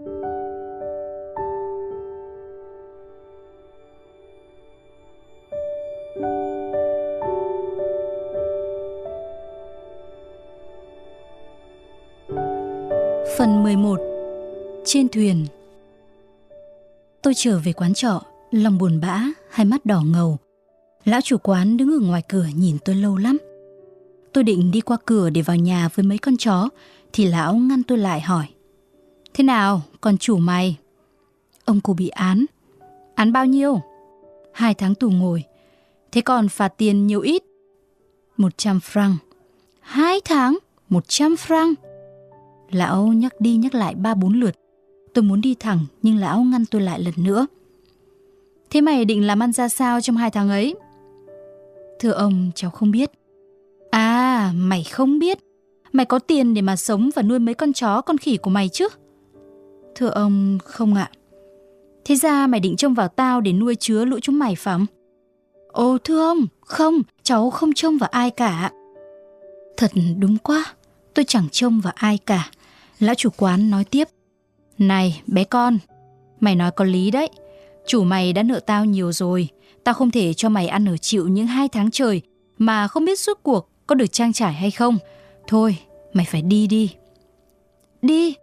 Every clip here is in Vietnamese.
Phần 11 Trên thuyền Tôi trở về quán trọ, lòng buồn bã, hai mắt đỏ ngầu. Lão chủ quán đứng ở ngoài cửa nhìn tôi lâu lắm. Tôi định đi qua cửa để vào nhà với mấy con chó, thì lão ngăn tôi lại hỏi. Thế nào, còn chủ mày? Ông cụ bị án. Án bao nhiêu? Hai tháng tù ngồi. Thế còn phạt tiền nhiều ít? Một trăm franc. Hai tháng? Một trăm franc? Lão nhắc đi nhắc lại ba bốn lượt. Tôi muốn đi thẳng nhưng lão ngăn tôi lại lần nữa. Thế mày định làm ăn ra sao trong hai tháng ấy? Thưa ông, cháu không biết. À, mày không biết. Mày có tiền để mà sống và nuôi mấy con chó, con khỉ của mày chứ? Thưa ông, không ạ. Thế ra mày định trông vào tao để nuôi chứa lũ chúng mày phải Ồ thưa ông, không, cháu không trông vào ai cả. Thật đúng quá, tôi chẳng trông vào ai cả. Lão chủ quán nói tiếp. Này, bé con, mày nói có lý đấy. Chủ mày đã nợ tao nhiều rồi. Tao không thể cho mày ăn ở chịu những hai tháng trời mà không biết suốt cuộc có được trang trải hay không. Thôi, mày phải đi đi. Đi?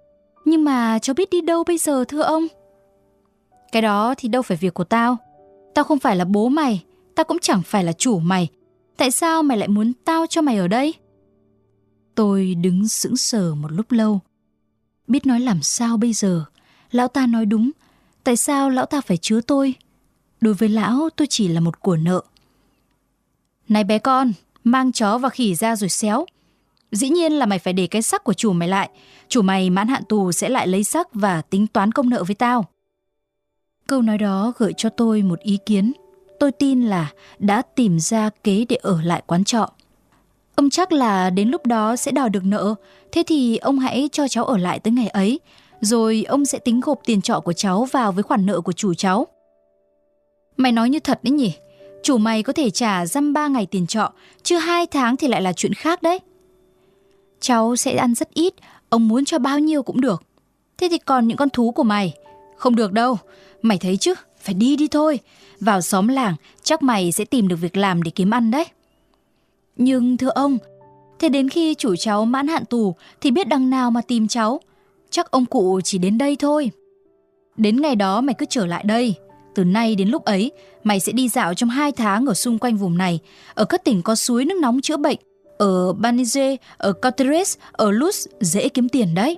Nhưng mà cháu biết đi đâu bây giờ thưa ông? Cái đó thì đâu phải việc của tao. Tao không phải là bố mày, tao cũng chẳng phải là chủ mày. Tại sao mày lại muốn tao cho mày ở đây? Tôi đứng sững sờ một lúc lâu. Biết nói làm sao bây giờ? Lão ta nói đúng. Tại sao lão ta phải chứa tôi? Đối với lão tôi chỉ là một của nợ. Này bé con, mang chó và khỉ ra rồi xéo. Dĩ nhiên là mày phải để cái sắc của chủ mày lại. Chủ mày mãn hạn tù sẽ lại lấy sắc và tính toán công nợ với tao. Câu nói đó gợi cho tôi một ý kiến. Tôi tin là đã tìm ra kế để ở lại quán trọ. Ông chắc là đến lúc đó sẽ đòi được nợ, thế thì ông hãy cho cháu ở lại tới ngày ấy, rồi ông sẽ tính gộp tiền trọ của cháu vào với khoản nợ của chủ cháu. Mày nói như thật đấy nhỉ? Chủ mày có thể trả dăm ba ngày tiền trọ, chứ hai tháng thì lại là chuyện khác đấy. Cháu sẽ ăn rất ít, ông muốn cho bao nhiêu cũng được. Thế thì còn những con thú của mày? Không được đâu, mày thấy chứ, phải đi đi thôi. Vào xóm làng, chắc mày sẽ tìm được việc làm để kiếm ăn đấy. Nhưng thưa ông, thế đến khi chủ cháu mãn hạn tù thì biết đằng nào mà tìm cháu. Chắc ông cụ chỉ đến đây thôi. Đến ngày đó mày cứ trở lại đây. Từ nay đến lúc ấy, mày sẽ đi dạo trong hai tháng ở xung quanh vùng này, ở các tỉnh có suối nước nóng chữa bệnh, ở Banize, ở Cauteres, ở Luz dễ kiếm tiền đấy.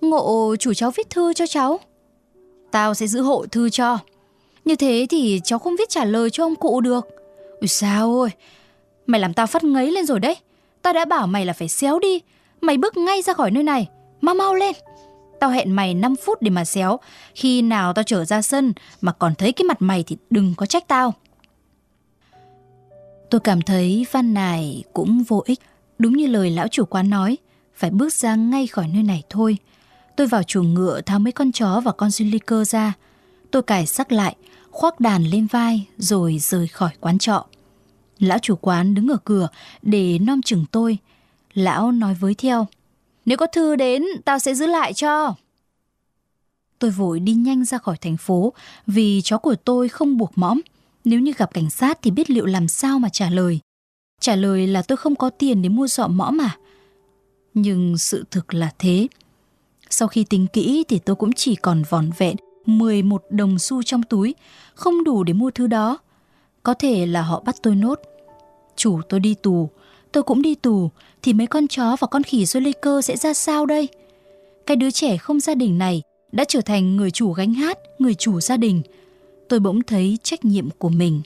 Ngộ chủ cháu viết thư cho cháu. Tao sẽ giữ hộ thư cho. Như thế thì cháu không viết trả lời cho ông cụ được. Ui sao ôi, mày làm tao phát ngấy lên rồi đấy. Tao đã bảo mày là phải xéo đi. Mày bước ngay ra khỏi nơi này. Mau mau lên. Tao hẹn mày 5 phút để mà xéo. Khi nào tao trở ra sân mà còn thấy cái mặt mày thì đừng có trách tao. Tôi cảm thấy văn này cũng vô ích. Đúng như lời lão chủ quán nói, phải bước ra ngay khỏi nơi này thôi. Tôi vào chuồng ngựa tháo mấy con chó và con cơ ra. Tôi cài sắc lại, khoác đàn lên vai rồi rời khỏi quán trọ. Lão chủ quán đứng ở cửa để nom chừng tôi. Lão nói với theo. Nếu có thư đến, tao sẽ giữ lại cho. Tôi vội đi nhanh ra khỏi thành phố vì chó của tôi không buộc mõm. Nếu như gặp cảnh sát thì biết liệu làm sao mà trả lời. Trả lời là tôi không có tiền để mua dọ mõ mà. Nhưng sự thực là thế. Sau khi tính kỹ thì tôi cũng chỉ còn vòn vẹn 11 đồng xu trong túi, không đủ để mua thứ đó. Có thể là họ bắt tôi nốt. Chủ tôi đi tù, tôi cũng đi tù, thì mấy con chó và con khỉ cơ sẽ ra sao đây? Cái đứa trẻ không gia đình này đã trở thành người chủ gánh hát, người chủ gia đình. Tôi bỗng thấy trách nhiệm của mình.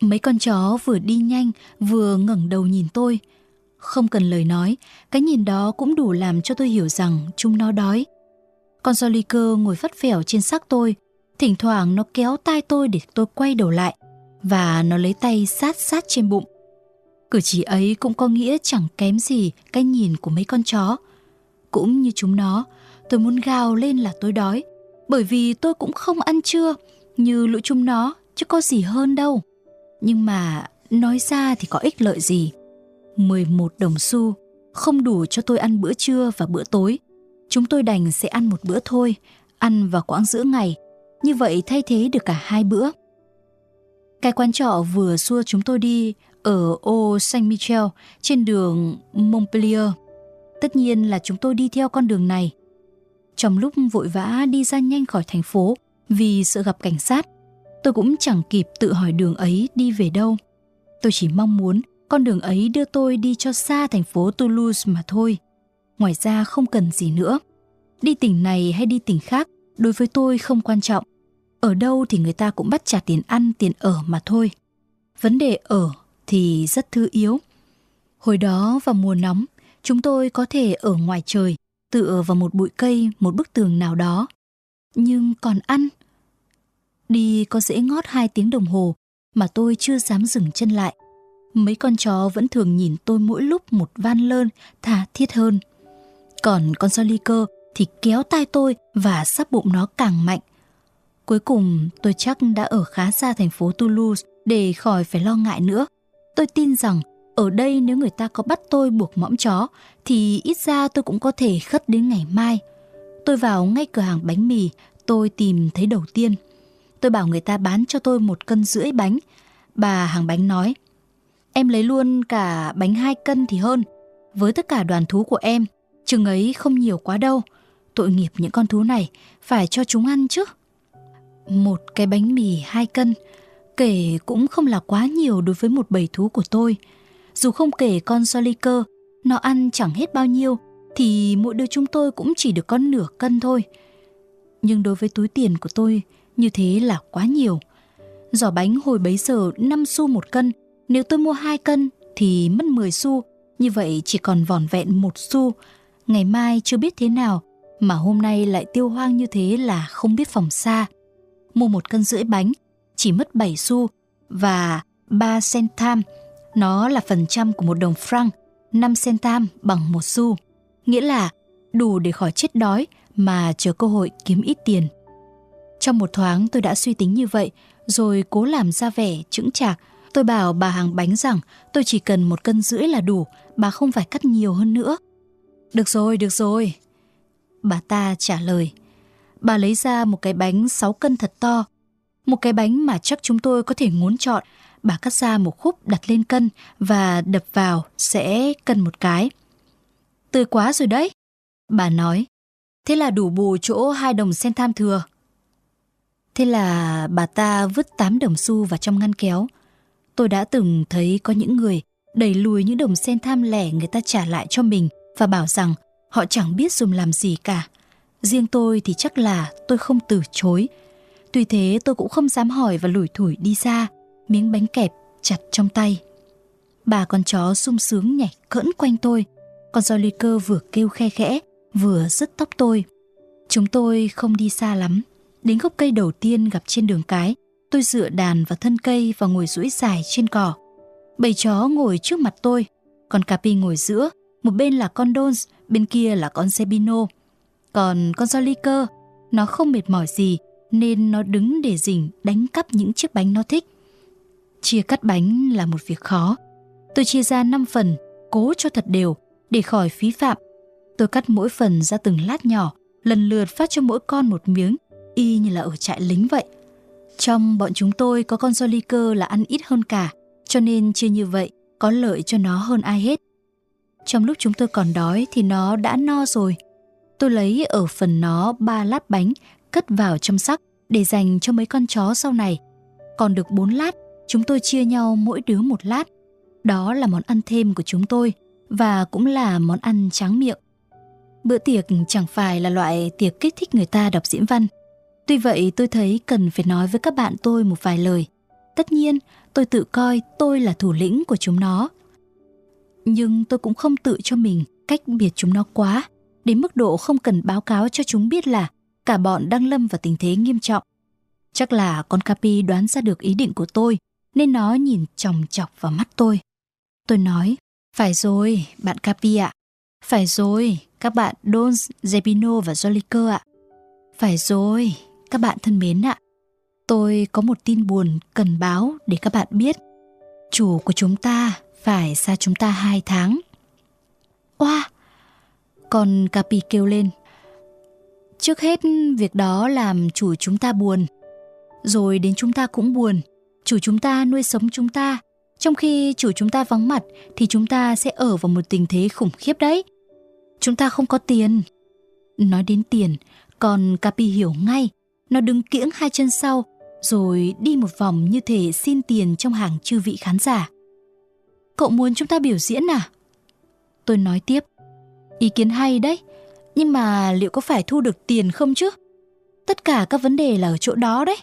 Mấy con chó vừa đi nhanh vừa ngẩng đầu nhìn tôi. Không cần lời nói, cái nhìn đó cũng đủ làm cho tôi hiểu rằng chúng nó đói. Con cơ ngồi phát phèo trên xác tôi, thỉnh thoảng nó kéo tai tôi để tôi quay đầu lại và nó lấy tay sát sát trên bụng. Cử chỉ ấy cũng có nghĩa chẳng kém gì cái nhìn của mấy con chó. Cũng như chúng nó, tôi muốn gào lên là tôi đói, bởi vì tôi cũng không ăn trưa như lũ chúng nó, chứ có gì hơn đâu. Nhưng mà nói ra thì có ích lợi gì. 11 đồng xu không đủ cho tôi ăn bữa trưa và bữa tối. Chúng tôi đành sẽ ăn một bữa thôi, ăn vào quãng giữa ngày, như vậy thay thế được cả hai bữa. Cái quán trọ vừa xua chúng tôi đi ở ô Saint Michel trên đường Montpellier. Tất nhiên là chúng tôi đi theo con đường này. Trong lúc vội vã đi ra nhanh khỏi thành phố vì sợ gặp cảnh sát, tôi cũng chẳng kịp tự hỏi đường ấy đi về đâu. Tôi chỉ mong muốn con đường ấy đưa tôi đi cho xa thành phố Toulouse mà thôi. Ngoài ra không cần gì nữa. Đi tỉnh này hay đi tỉnh khác đối với tôi không quan trọng. Ở đâu thì người ta cũng bắt trả tiền ăn, tiền ở mà thôi. Vấn đề ở thì rất thư yếu. Hồi đó vào mùa nóng, chúng tôi có thể ở ngoài trời, tựa vào một bụi cây, một bức tường nào đó. Nhưng còn ăn, đi có dễ ngót hai tiếng đồng hồ mà tôi chưa dám dừng chân lại. Mấy con chó vẫn thường nhìn tôi mỗi lúc một van lơn, thà thiết hơn. Còn con Joliker thì kéo tay tôi và sắp bụng nó càng mạnh. Cuối cùng tôi chắc đã ở khá xa thành phố Toulouse để khỏi phải lo ngại nữa. Tôi tin rằng ở đây nếu người ta có bắt tôi buộc mõm chó thì ít ra tôi cũng có thể khất đến ngày mai. Tôi vào ngay cửa hàng bánh mì, tôi tìm thấy đầu tiên. Tôi bảo người ta bán cho tôi một cân rưỡi bánh. Bà hàng bánh nói, em lấy luôn cả bánh hai cân thì hơn. Với tất cả đoàn thú của em, chừng ấy không nhiều quá đâu. Tội nghiệp những con thú này, phải cho chúng ăn chứ. Một cái bánh mì hai cân, kể cũng không là quá nhiều đối với một bầy thú của tôi. Dù không kể con Soliker, nó ăn chẳng hết bao nhiêu, thì mỗi đứa chúng tôi cũng chỉ được con nửa cân thôi. Nhưng đối với túi tiền của tôi, như thế là quá nhiều. Giỏ bánh hồi bấy giờ 5 xu một cân, nếu tôi mua 2 cân thì mất 10 xu, như vậy chỉ còn vỏn vẹn một xu. Ngày mai chưa biết thế nào, mà hôm nay lại tiêu hoang như thế là không biết phòng xa. Mua một cân rưỡi bánh chỉ mất 7 xu và 3 centam, nó là phần trăm của một đồng franc, 5 centam bằng một xu. Nghĩa là đủ để khỏi chết đói mà chờ cơ hội kiếm ít tiền. Trong một thoáng tôi đã suy tính như vậy, rồi cố làm ra vẻ chững chạc. Tôi bảo bà hàng bánh rằng tôi chỉ cần một cân rưỡi là đủ, bà không phải cắt nhiều hơn nữa. Được rồi, được rồi. Bà ta trả lời. Bà lấy ra một cái bánh 6 cân thật to. Một cái bánh mà chắc chúng tôi có thể ngốn chọn. Bà cắt ra một khúc đặt lên cân và đập vào sẽ cân một cái. Tươi quá rồi đấy. Bà nói. Thế là đủ bù chỗ hai đồng sen tham thừa. Thế là bà ta vứt 8 đồng xu vào trong ngăn kéo. Tôi đã từng thấy có những người đẩy lùi những đồng sen tham lẻ người ta trả lại cho mình và bảo rằng họ chẳng biết dùng làm gì cả. Riêng tôi thì chắc là tôi không từ chối. Tuy thế tôi cũng không dám hỏi và lủi thủi đi ra, miếng bánh kẹp chặt trong tay. Bà con chó sung sướng nhảy cỡn quanh tôi, con Joliker vừa kêu khe khẽ, vừa rứt tóc tôi. Chúng tôi không đi xa lắm, Đến gốc cây đầu tiên gặp trên đường cái, tôi dựa đàn vào thân cây và ngồi duỗi dài trên cỏ. Bầy chó ngồi trước mặt tôi, còn Capi ngồi giữa, một bên là con Dons, bên kia là con Sebino. Còn con Joliker, nó không mệt mỏi gì nên nó đứng để rình đánh cắp những chiếc bánh nó thích. Chia cắt bánh là một việc khó. Tôi chia ra 5 phần, cố cho thật đều, để khỏi phí phạm. Tôi cắt mỗi phần ra từng lát nhỏ, lần lượt phát cho mỗi con một miếng y như là ở trại lính vậy. Trong bọn chúng tôi có con Joliker là ăn ít hơn cả, cho nên chia như vậy có lợi cho nó hơn ai hết. Trong lúc chúng tôi còn đói thì nó đã no rồi. Tôi lấy ở phần nó ba lát bánh cất vào trong sắc để dành cho mấy con chó sau này. Còn được bốn lát, chúng tôi chia nhau mỗi đứa một lát. Đó là món ăn thêm của chúng tôi và cũng là món ăn tráng miệng. Bữa tiệc chẳng phải là loại tiệc kích thích người ta đọc diễn văn, Tuy vậy tôi thấy cần phải nói với các bạn tôi một vài lời. Tất nhiên, tôi tự coi tôi là thủ lĩnh của chúng nó. Nhưng tôi cũng không tự cho mình cách biệt chúng nó quá, đến mức độ không cần báo cáo cho chúng biết là cả bọn đang lâm vào tình thế nghiêm trọng. Chắc là con Capi đoán ra được ý định của tôi, nên nó nhìn chòng chọc vào mắt tôi. Tôi nói, phải rồi, bạn Capi ạ. Phải rồi, các bạn Don, Zepino và Jolico ạ. Phải rồi, các bạn thân mến ạ, tôi có một tin buồn cần báo để các bạn biết. Chủ của chúng ta phải xa chúng ta hai tháng. Oa! Con Capi kêu lên. Trước hết việc đó làm chủ chúng ta buồn. Rồi đến chúng ta cũng buồn. Chủ chúng ta nuôi sống chúng ta. Trong khi chủ chúng ta vắng mặt thì chúng ta sẽ ở vào một tình thế khủng khiếp đấy. Chúng ta không có tiền. Nói đến tiền, còn Capi hiểu ngay. Nó đứng kiễng hai chân sau rồi đi một vòng như thể xin tiền trong hàng chư vị khán giả. Cậu muốn chúng ta biểu diễn à? Tôi nói tiếp. Ý kiến hay đấy, nhưng mà liệu có phải thu được tiền không chứ? Tất cả các vấn đề là ở chỗ đó đấy.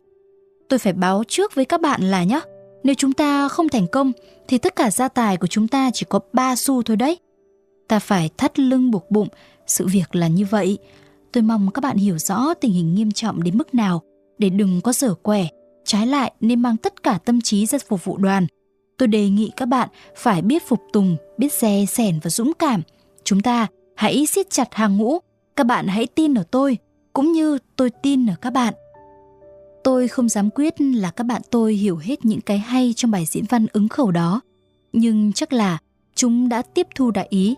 Tôi phải báo trước với các bạn là nhá, nếu chúng ta không thành công thì tất cả gia tài của chúng ta chỉ có 3 xu thôi đấy. Ta phải thắt lưng buộc bụng, sự việc là như vậy. Tôi mong các bạn hiểu rõ tình hình nghiêm trọng đến mức nào để đừng có dở quẻ, trái lại nên mang tất cả tâm trí ra phục vụ đoàn. Tôi đề nghị các bạn phải biết phục tùng, biết dè sẻn và dũng cảm. Chúng ta hãy siết chặt hàng ngũ, các bạn hãy tin ở tôi, cũng như tôi tin ở các bạn. Tôi không dám quyết là các bạn tôi hiểu hết những cái hay trong bài diễn văn ứng khẩu đó, nhưng chắc là chúng đã tiếp thu đại ý.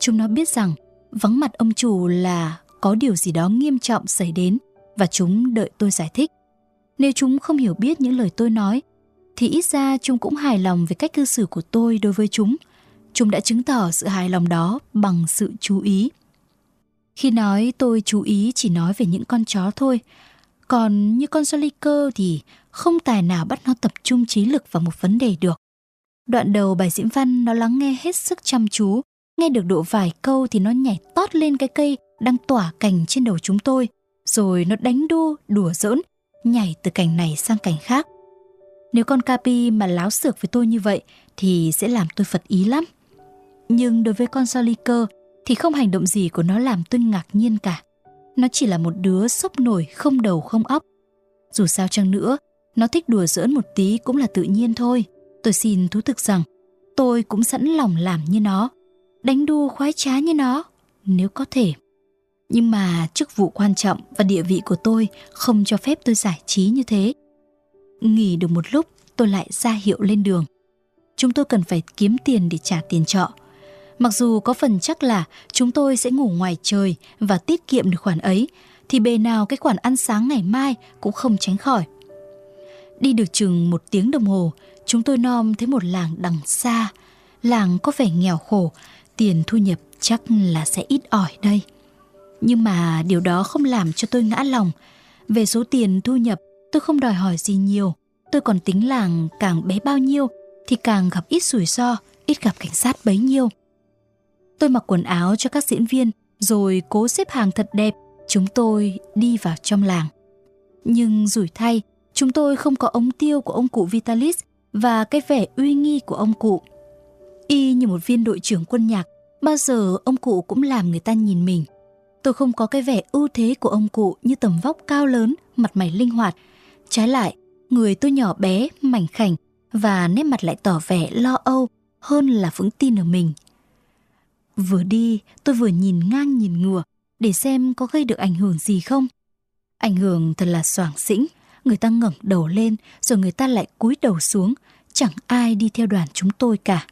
Chúng nó biết rằng vắng mặt ông chủ là có điều gì đó nghiêm trọng xảy đến và chúng đợi tôi giải thích. Nếu chúng không hiểu biết những lời tôi nói, thì ít ra chúng cũng hài lòng về cách cư xử của tôi đối với chúng. Chúng đã chứng tỏ sự hài lòng đó bằng sự chú ý. Khi nói tôi chú ý chỉ nói về những con chó thôi, còn như con Soliker thì không tài nào bắt nó tập trung trí lực vào một vấn đề được. Đoạn đầu bài diễn văn nó lắng nghe hết sức chăm chú, nghe được độ vài câu thì nó nhảy tót lên cái cây đang tỏa cành trên đầu chúng tôi, rồi nó đánh đu, đùa giỡn, nhảy từ cành này sang cành khác. Nếu con Capi mà láo xược với tôi như vậy thì sẽ làm tôi phật ý lắm. Nhưng đối với con Soliker thì không hành động gì của nó làm tôi ngạc nhiên cả. Nó chỉ là một đứa sốc nổi không đầu không óc. Dù sao chăng nữa, nó thích đùa giỡn một tí cũng là tự nhiên thôi. Tôi xin thú thực rằng tôi cũng sẵn lòng làm như nó, đánh đua khoái trá như nó, nếu có thể. Nhưng mà chức vụ quan trọng và địa vị của tôi không cho phép tôi giải trí như thế. Nghỉ được một lúc, tôi lại ra hiệu lên đường. Chúng tôi cần phải kiếm tiền để trả tiền trọ. Mặc dù có phần chắc là chúng tôi sẽ ngủ ngoài trời và tiết kiệm được khoản ấy, thì bề nào cái khoản ăn sáng ngày mai cũng không tránh khỏi. Đi được chừng một tiếng đồng hồ, chúng tôi nom thấy một làng đằng xa. Làng có vẻ nghèo khổ, tiền thu nhập chắc là sẽ ít ỏi đây. Nhưng mà điều đó không làm cho tôi ngã lòng. Về số tiền thu nhập, tôi không đòi hỏi gì nhiều. Tôi còn tính làng càng bé bao nhiêu thì càng gặp ít rủi ro, ít gặp cảnh sát bấy nhiêu. Tôi mặc quần áo cho các diễn viên rồi cố xếp hàng thật đẹp, chúng tôi đi vào trong làng. Nhưng rủi thay, chúng tôi không có ống tiêu của ông cụ Vitalis và cái vẻ uy nghi của ông cụ. Y như một viên đội trưởng quân nhạc, bao giờ ông cụ cũng làm người ta nhìn mình – tôi không có cái vẻ ưu thế của ông cụ như tầm vóc cao lớn, mặt mày linh hoạt. Trái lại, người tôi nhỏ bé, mảnh khảnh và nét mặt lại tỏ vẻ lo âu hơn là vững tin ở mình. Vừa đi, tôi vừa nhìn ngang nhìn ngửa để xem có gây được ảnh hưởng gì không. Ảnh hưởng thật là soảng xĩnh, người ta ngẩng đầu lên rồi người ta lại cúi đầu xuống, chẳng ai đi theo đoàn chúng tôi cả.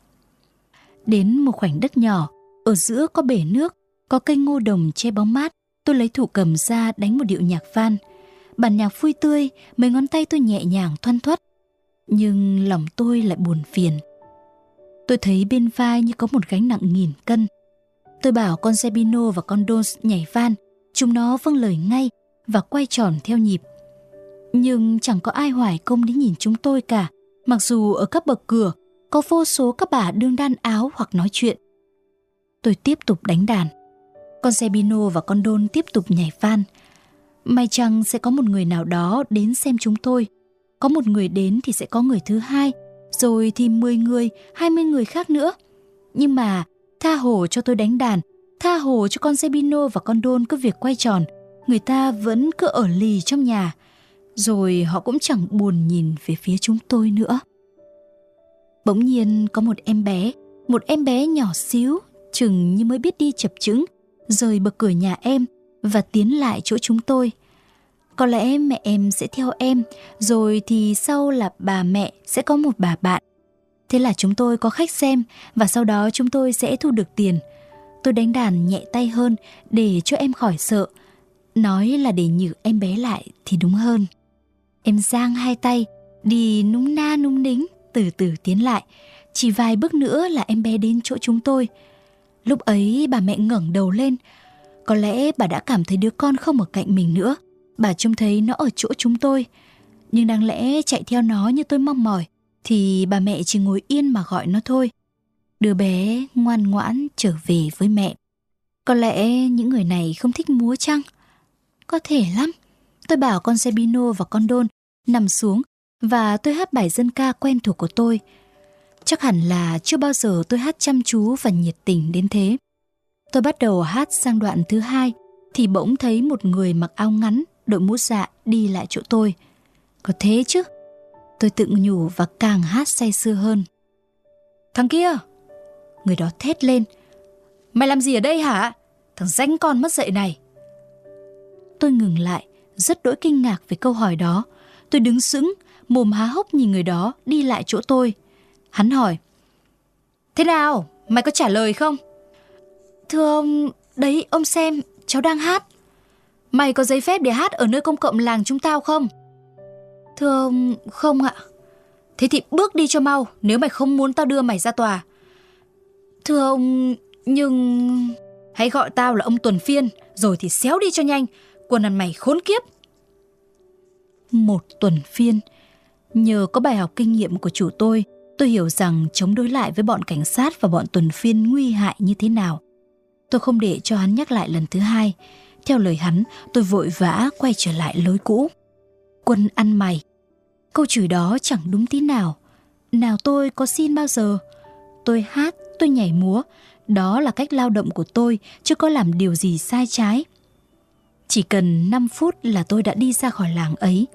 Đến một khoảnh đất nhỏ, ở giữa có bể nước, có cây ngô đồng che bóng mát, tôi lấy thủ cầm ra đánh một điệu nhạc van. Bản nhạc vui tươi, mấy ngón tay tôi nhẹ nhàng thoăn thoắt. Nhưng lòng tôi lại buồn phiền. Tôi thấy bên vai như có một gánh nặng nghìn cân. Tôi bảo con Sebino và con Dons nhảy van, chúng nó vâng lời ngay và quay tròn theo nhịp. Nhưng chẳng có ai hoài công đến nhìn chúng tôi cả, mặc dù ở các bậc cửa có vô số các bà đương đan áo hoặc nói chuyện. Tôi tiếp tục đánh đàn. Con Sebino và con Don tiếp tục nhảy van. May chăng sẽ có một người nào đó đến xem chúng tôi. Có một người đến thì sẽ có người thứ hai, rồi thì 10 người, 20 người khác nữa. Nhưng mà tha hồ cho tôi đánh đàn, tha hồ cho con Sebino và con Đôn cứ việc quay tròn, người ta vẫn cứ ở lì trong nhà. Rồi họ cũng chẳng buồn nhìn về phía chúng tôi nữa. Bỗng nhiên có một em bé, một em bé nhỏ xíu, chừng như mới biết đi chập chững, rời bậc cửa nhà em và tiến lại chỗ chúng tôi. Có lẽ mẹ em sẽ theo em, rồi thì sau là bà mẹ sẽ có một bà bạn. Thế là chúng tôi có khách xem và sau đó chúng tôi sẽ thu được tiền. Tôi đánh đàn nhẹ tay hơn để cho em khỏi sợ. Nói là để nhử em bé lại thì đúng hơn. Em giang hai tay, đi núng na núng nính, từ từ tiến lại. Chỉ vài bước nữa là em bé đến chỗ chúng tôi. Lúc ấy bà mẹ ngẩng đầu lên. Có lẽ bà đã cảm thấy đứa con không ở cạnh mình nữa. Bà trông thấy nó ở chỗ chúng tôi. Nhưng đáng lẽ chạy theo nó như tôi mong mỏi thì bà mẹ chỉ ngồi yên mà gọi nó thôi. Đứa bé ngoan ngoãn trở về với mẹ. Có lẽ những người này không thích múa chăng? Có thể lắm. Tôi bảo con Sebino và con Đôn nằm xuống và tôi hát bài dân ca quen thuộc của tôi. Chắc hẳn là chưa bao giờ tôi hát chăm chú và nhiệt tình đến thế. Tôi bắt đầu hát sang đoạn thứ hai thì bỗng thấy một người mặc áo ngắn, đội mũ dạ đi lại chỗ tôi. Có thế chứ? Tôi tự nhủ và càng hát say sưa hơn. Thằng kia! Người đó thét lên. Mày làm gì ở đây hả? Thằng danh con mất dậy này. Tôi ngừng lại, rất đỗi kinh ngạc về câu hỏi đó. Tôi đứng sững, mồm há hốc nhìn người đó đi lại chỗ tôi. Hắn hỏi. Thế nào? Mày có trả lời không? Thưa ông, đấy ông xem, cháu đang hát. Mày có giấy phép để hát ở nơi công cộng làng chúng tao không? Thưa ông, không ạ. Thế thì bước đi cho mau nếu mày không muốn tao đưa mày ra tòa. Thưa ông, nhưng... Hãy gọi tao là ông Tuần Phiên, rồi thì xéo đi cho nhanh. quần ăn mày khốn kiếp. Một tuần phiên. Nhờ có bài học kinh nghiệm của chủ tôi, tôi hiểu rằng chống đối lại với bọn cảnh sát và bọn tuần phiên nguy hại như thế nào. Tôi không để cho hắn nhắc lại lần thứ hai. Theo lời hắn, tôi vội vã quay trở lại lối cũ. Quân ăn mày. Câu chửi đó chẳng đúng tí nào. Nào tôi có xin bao giờ. Tôi hát, tôi nhảy múa. Đó là cách lao động của tôi, chứ có làm điều gì sai trái. Chỉ cần 5 phút là tôi đã đi ra khỏi làng ấy.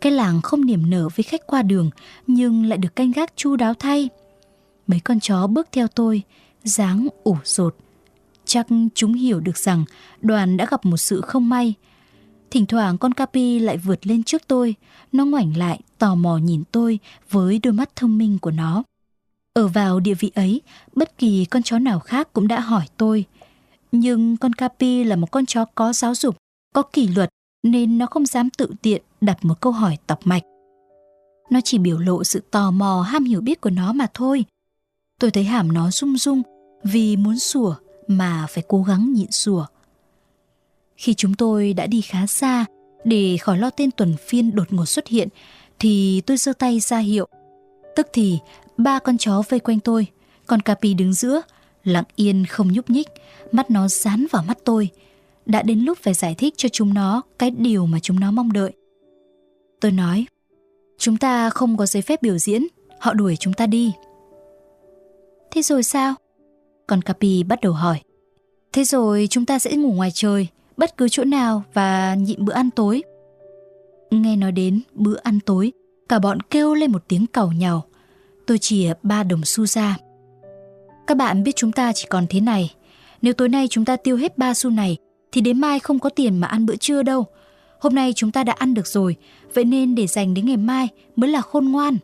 Cái làng không niềm nở với khách qua đường, nhưng lại được canh gác chu đáo thay. Mấy con chó bước theo tôi, dáng ủ rột. Chắc chúng hiểu được rằng đoàn đã gặp một sự không may. Thỉnh thoảng con Capi lại vượt lên trước tôi, nó ngoảnh lại, tò mò nhìn tôi với đôi mắt thông minh của nó. Ở vào địa vị ấy, bất kỳ con chó nào khác cũng đã hỏi tôi. Nhưng con Capi là một con chó có giáo dục, có kỷ luật nên nó không dám tự tiện đặt một câu hỏi tọc mạch. Nó chỉ biểu lộ sự tò mò ham hiểu biết của nó mà thôi. Tôi thấy hàm nó rung rung vì muốn sủa mà phải cố gắng nhịn sủa. Khi chúng tôi đã đi khá xa để khỏi lo tên tuần phiên đột ngột xuất hiện thì tôi giơ tay ra hiệu. Tức thì ba con chó vây quanh tôi, con Capi đứng giữa, lặng yên không nhúc nhích, mắt nó dán vào mắt tôi – đã đến lúc phải giải thích cho chúng nó cái điều mà chúng nó mong đợi. Tôi nói, chúng ta không có giấy phép biểu diễn, họ đuổi chúng ta đi. Thế rồi sao? Con Capi bắt đầu hỏi. Thế rồi chúng ta sẽ ngủ ngoài trời, bất cứ chỗ nào và nhịn bữa ăn tối. Nghe nói đến bữa ăn tối, cả bọn kêu lên một tiếng cầu nhào. Tôi chìa ba đồng xu ra. Các bạn biết chúng ta chỉ còn thế này. Nếu tối nay chúng ta tiêu hết ba xu này thì đến mai không có tiền mà ăn bữa trưa đâu. Hôm nay chúng ta đã ăn được rồi, vậy nên để dành đến ngày mai mới là khôn ngoan.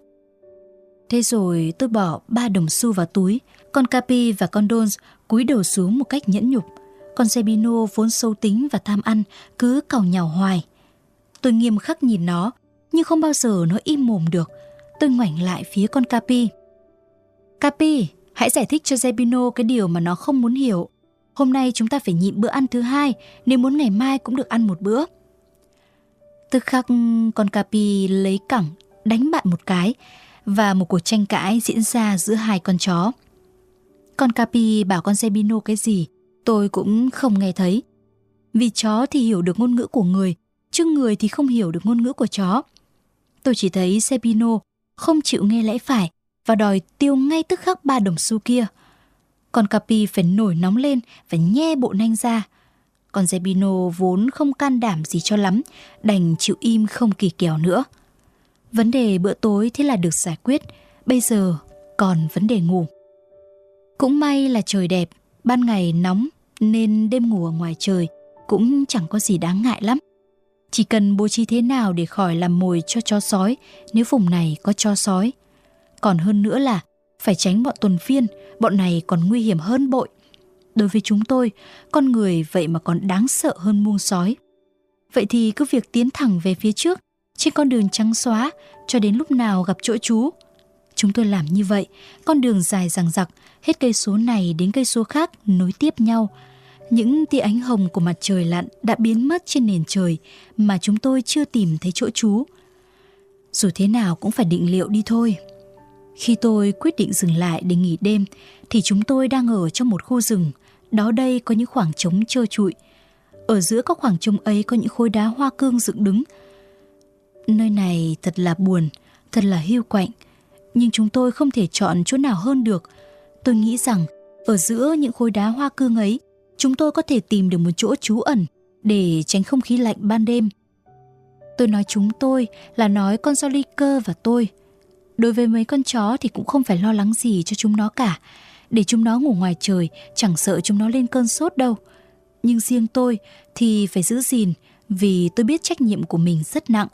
Thế rồi tôi bỏ ba đồng xu vào túi, con Capi và con Dons cúi đầu xuống một cách nhẫn nhục. Con Sebino vốn sâu tính và tham ăn, cứ cào nhào hoài. Tôi nghiêm khắc nhìn nó, nhưng không bao giờ nó im mồm được. Tôi ngoảnh lại phía con Capi. Capi, hãy giải thích cho Zebino cái điều mà nó không muốn hiểu. Hôm nay chúng ta phải nhịn bữa ăn thứ hai nếu muốn ngày mai cũng được ăn một bữa. Tức khắc con Capi lấy cẳng đánh bạn một cái và một cuộc tranh cãi diễn ra giữa hai con chó. Con Capi bảo con Sebino cái gì tôi cũng không nghe thấy. Vì chó thì hiểu được ngôn ngữ của người, chứ người thì không hiểu được ngôn ngữ của chó. Tôi chỉ thấy Sebino không chịu nghe lẽ phải và đòi tiêu ngay tức khắc ba đồng xu kia – còn Capi phải nổi nóng lên và nhe bộ nanh ra. Còn Zebino vốn không can đảm gì cho lắm, đành chịu im không kỳ kèo nữa. Vấn đề bữa tối thế là được giải quyết, bây giờ còn vấn đề ngủ. Cũng may là trời đẹp, ban ngày nóng nên đêm ngủ ở ngoài trời cũng chẳng có gì đáng ngại lắm. Chỉ cần bố trí thế nào để khỏi làm mồi cho chó sói nếu vùng này có chó sói. Còn hơn nữa là phải tránh bọn tuần phiên, bọn này còn nguy hiểm hơn bội. Đối với chúng tôi, con người vậy mà còn đáng sợ hơn muông sói. Vậy thì cứ việc tiến thẳng về phía trước, trên con đường trắng xóa, cho đến lúc nào gặp chỗ chú. Chúng tôi làm như vậy, con đường dài dằng dặc, hết cây số này đến cây số khác nối tiếp nhau. Những tia ánh hồng của mặt trời lặn đã biến mất trên nền trời mà chúng tôi chưa tìm thấy chỗ trú. Dù thế nào cũng phải định liệu đi thôi. Khi tôi quyết định dừng lại để nghỉ đêm thì chúng tôi đang ở trong một khu rừng. Đó đây có những khoảng trống trơ trụi. Ở giữa các khoảng trống ấy có những khối đá hoa cương dựng đứng. Nơi này thật là buồn, thật là hiu quạnh. Nhưng chúng tôi không thể chọn chỗ nào hơn được. Tôi nghĩ rằng ở giữa những khối đá hoa cương ấy, chúng tôi có thể tìm được một chỗ trú ẩn để tránh không khí lạnh ban đêm. Tôi nói chúng tôi là nói con Joliker và tôi – Đối với mấy con chó thì cũng không phải lo lắng gì cho chúng nó cả. Để chúng nó ngủ ngoài trời, chẳng sợ chúng nó lên cơn sốt đâu. Nhưng riêng tôi thì phải giữ gìn vì tôi biết trách nhiệm của mình rất nặng.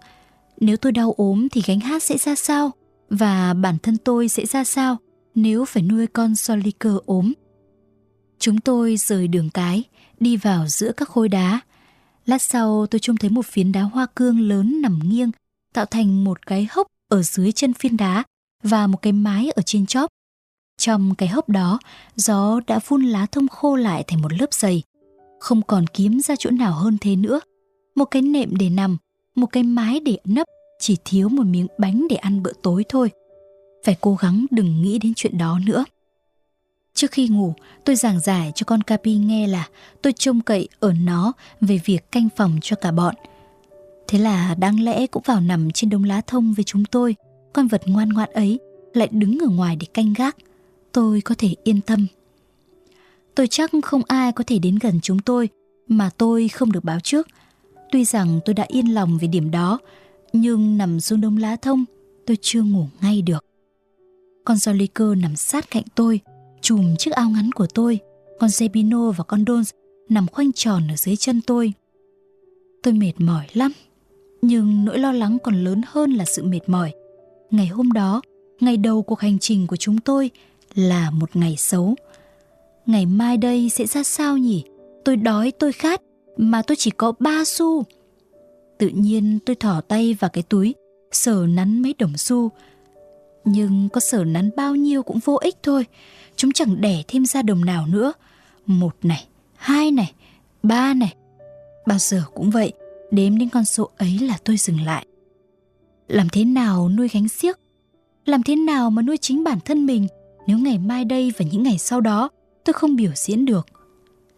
Nếu tôi đau ốm thì gánh hát sẽ ra sao? Và bản thân tôi sẽ ra sao nếu phải nuôi con Soliker ốm? Chúng tôi rời đường cái, đi vào giữa các khối đá. Lát sau tôi trông thấy một phiến đá hoa cương lớn nằm nghiêng, tạo thành một cái hốc ở dưới chân phiên đá và một cái mái ở trên chóp. Trong cái hốc đó, gió đã phun lá thông khô lại thành một lớp dày. Không còn kiếm ra chỗ nào hơn thế nữa. Một cái nệm để nằm, một cái mái để nấp, chỉ thiếu một miếng bánh để ăn bữa tối thôi. Phải cố gắng đừng nghĩ đến chuyện đó nữa. Trước khi ngủ, tôi giảng giải cho con Capi nghe là tôi trông cậy ở nó về việc canh phòng cho cả bọn – Thế là đáng lẽ cũng vào nằm trên đống lá thông với chúng tôi, con vật ngoan ngoãn ấy lại đứng ở ngoài để canh gác. Tôi có thể yên tâm. Tôi chắc không ai có thể đến gần chúng tôi mà tôi không được báo trước. Tuy rằng tôi đã yên lòng về điểm đó, nhưng nằm xuống đống lá thông, tôi chưa ngủ ngay được. Con Joliker nằm sát cạnh tôi, chùm chiếc áo ngắn của tôi, con Zebino và con Dons nằm khoanh tròn ở dưới chân tôi. Tôi mệt mỏi lắm nhưng nỗi lo lắng còn lớn hơn là sự mệt mỏi. Ngày hôm đó, ngày đầu cuộc hành trình của chúng tôi là một ngày xấu. Ngày mai đây sẽ ra sao nhỉ? Tôi đói, tôi khát, mà tôi chỉ có ba xu. Tự nhiên tôi thỏ tay vào cái túi, sờ nắn mấy đồng xu. Nhưng có sờ nắn bao nhiêu cũng vô ích thôi. Chúng chẳng đẻ thêm ra đồng nào nữa. Một này, hai này, ba này. Bao giờ cũng vậy, Đếm đến con số ấy là tôi dừng lại. Làm thế nào nuôi gánh xiếc? Làm thế nào mà nuôi chính bản thân mình nếu ngày mai đây và những ngày sau đó tôi không biểu diễn được?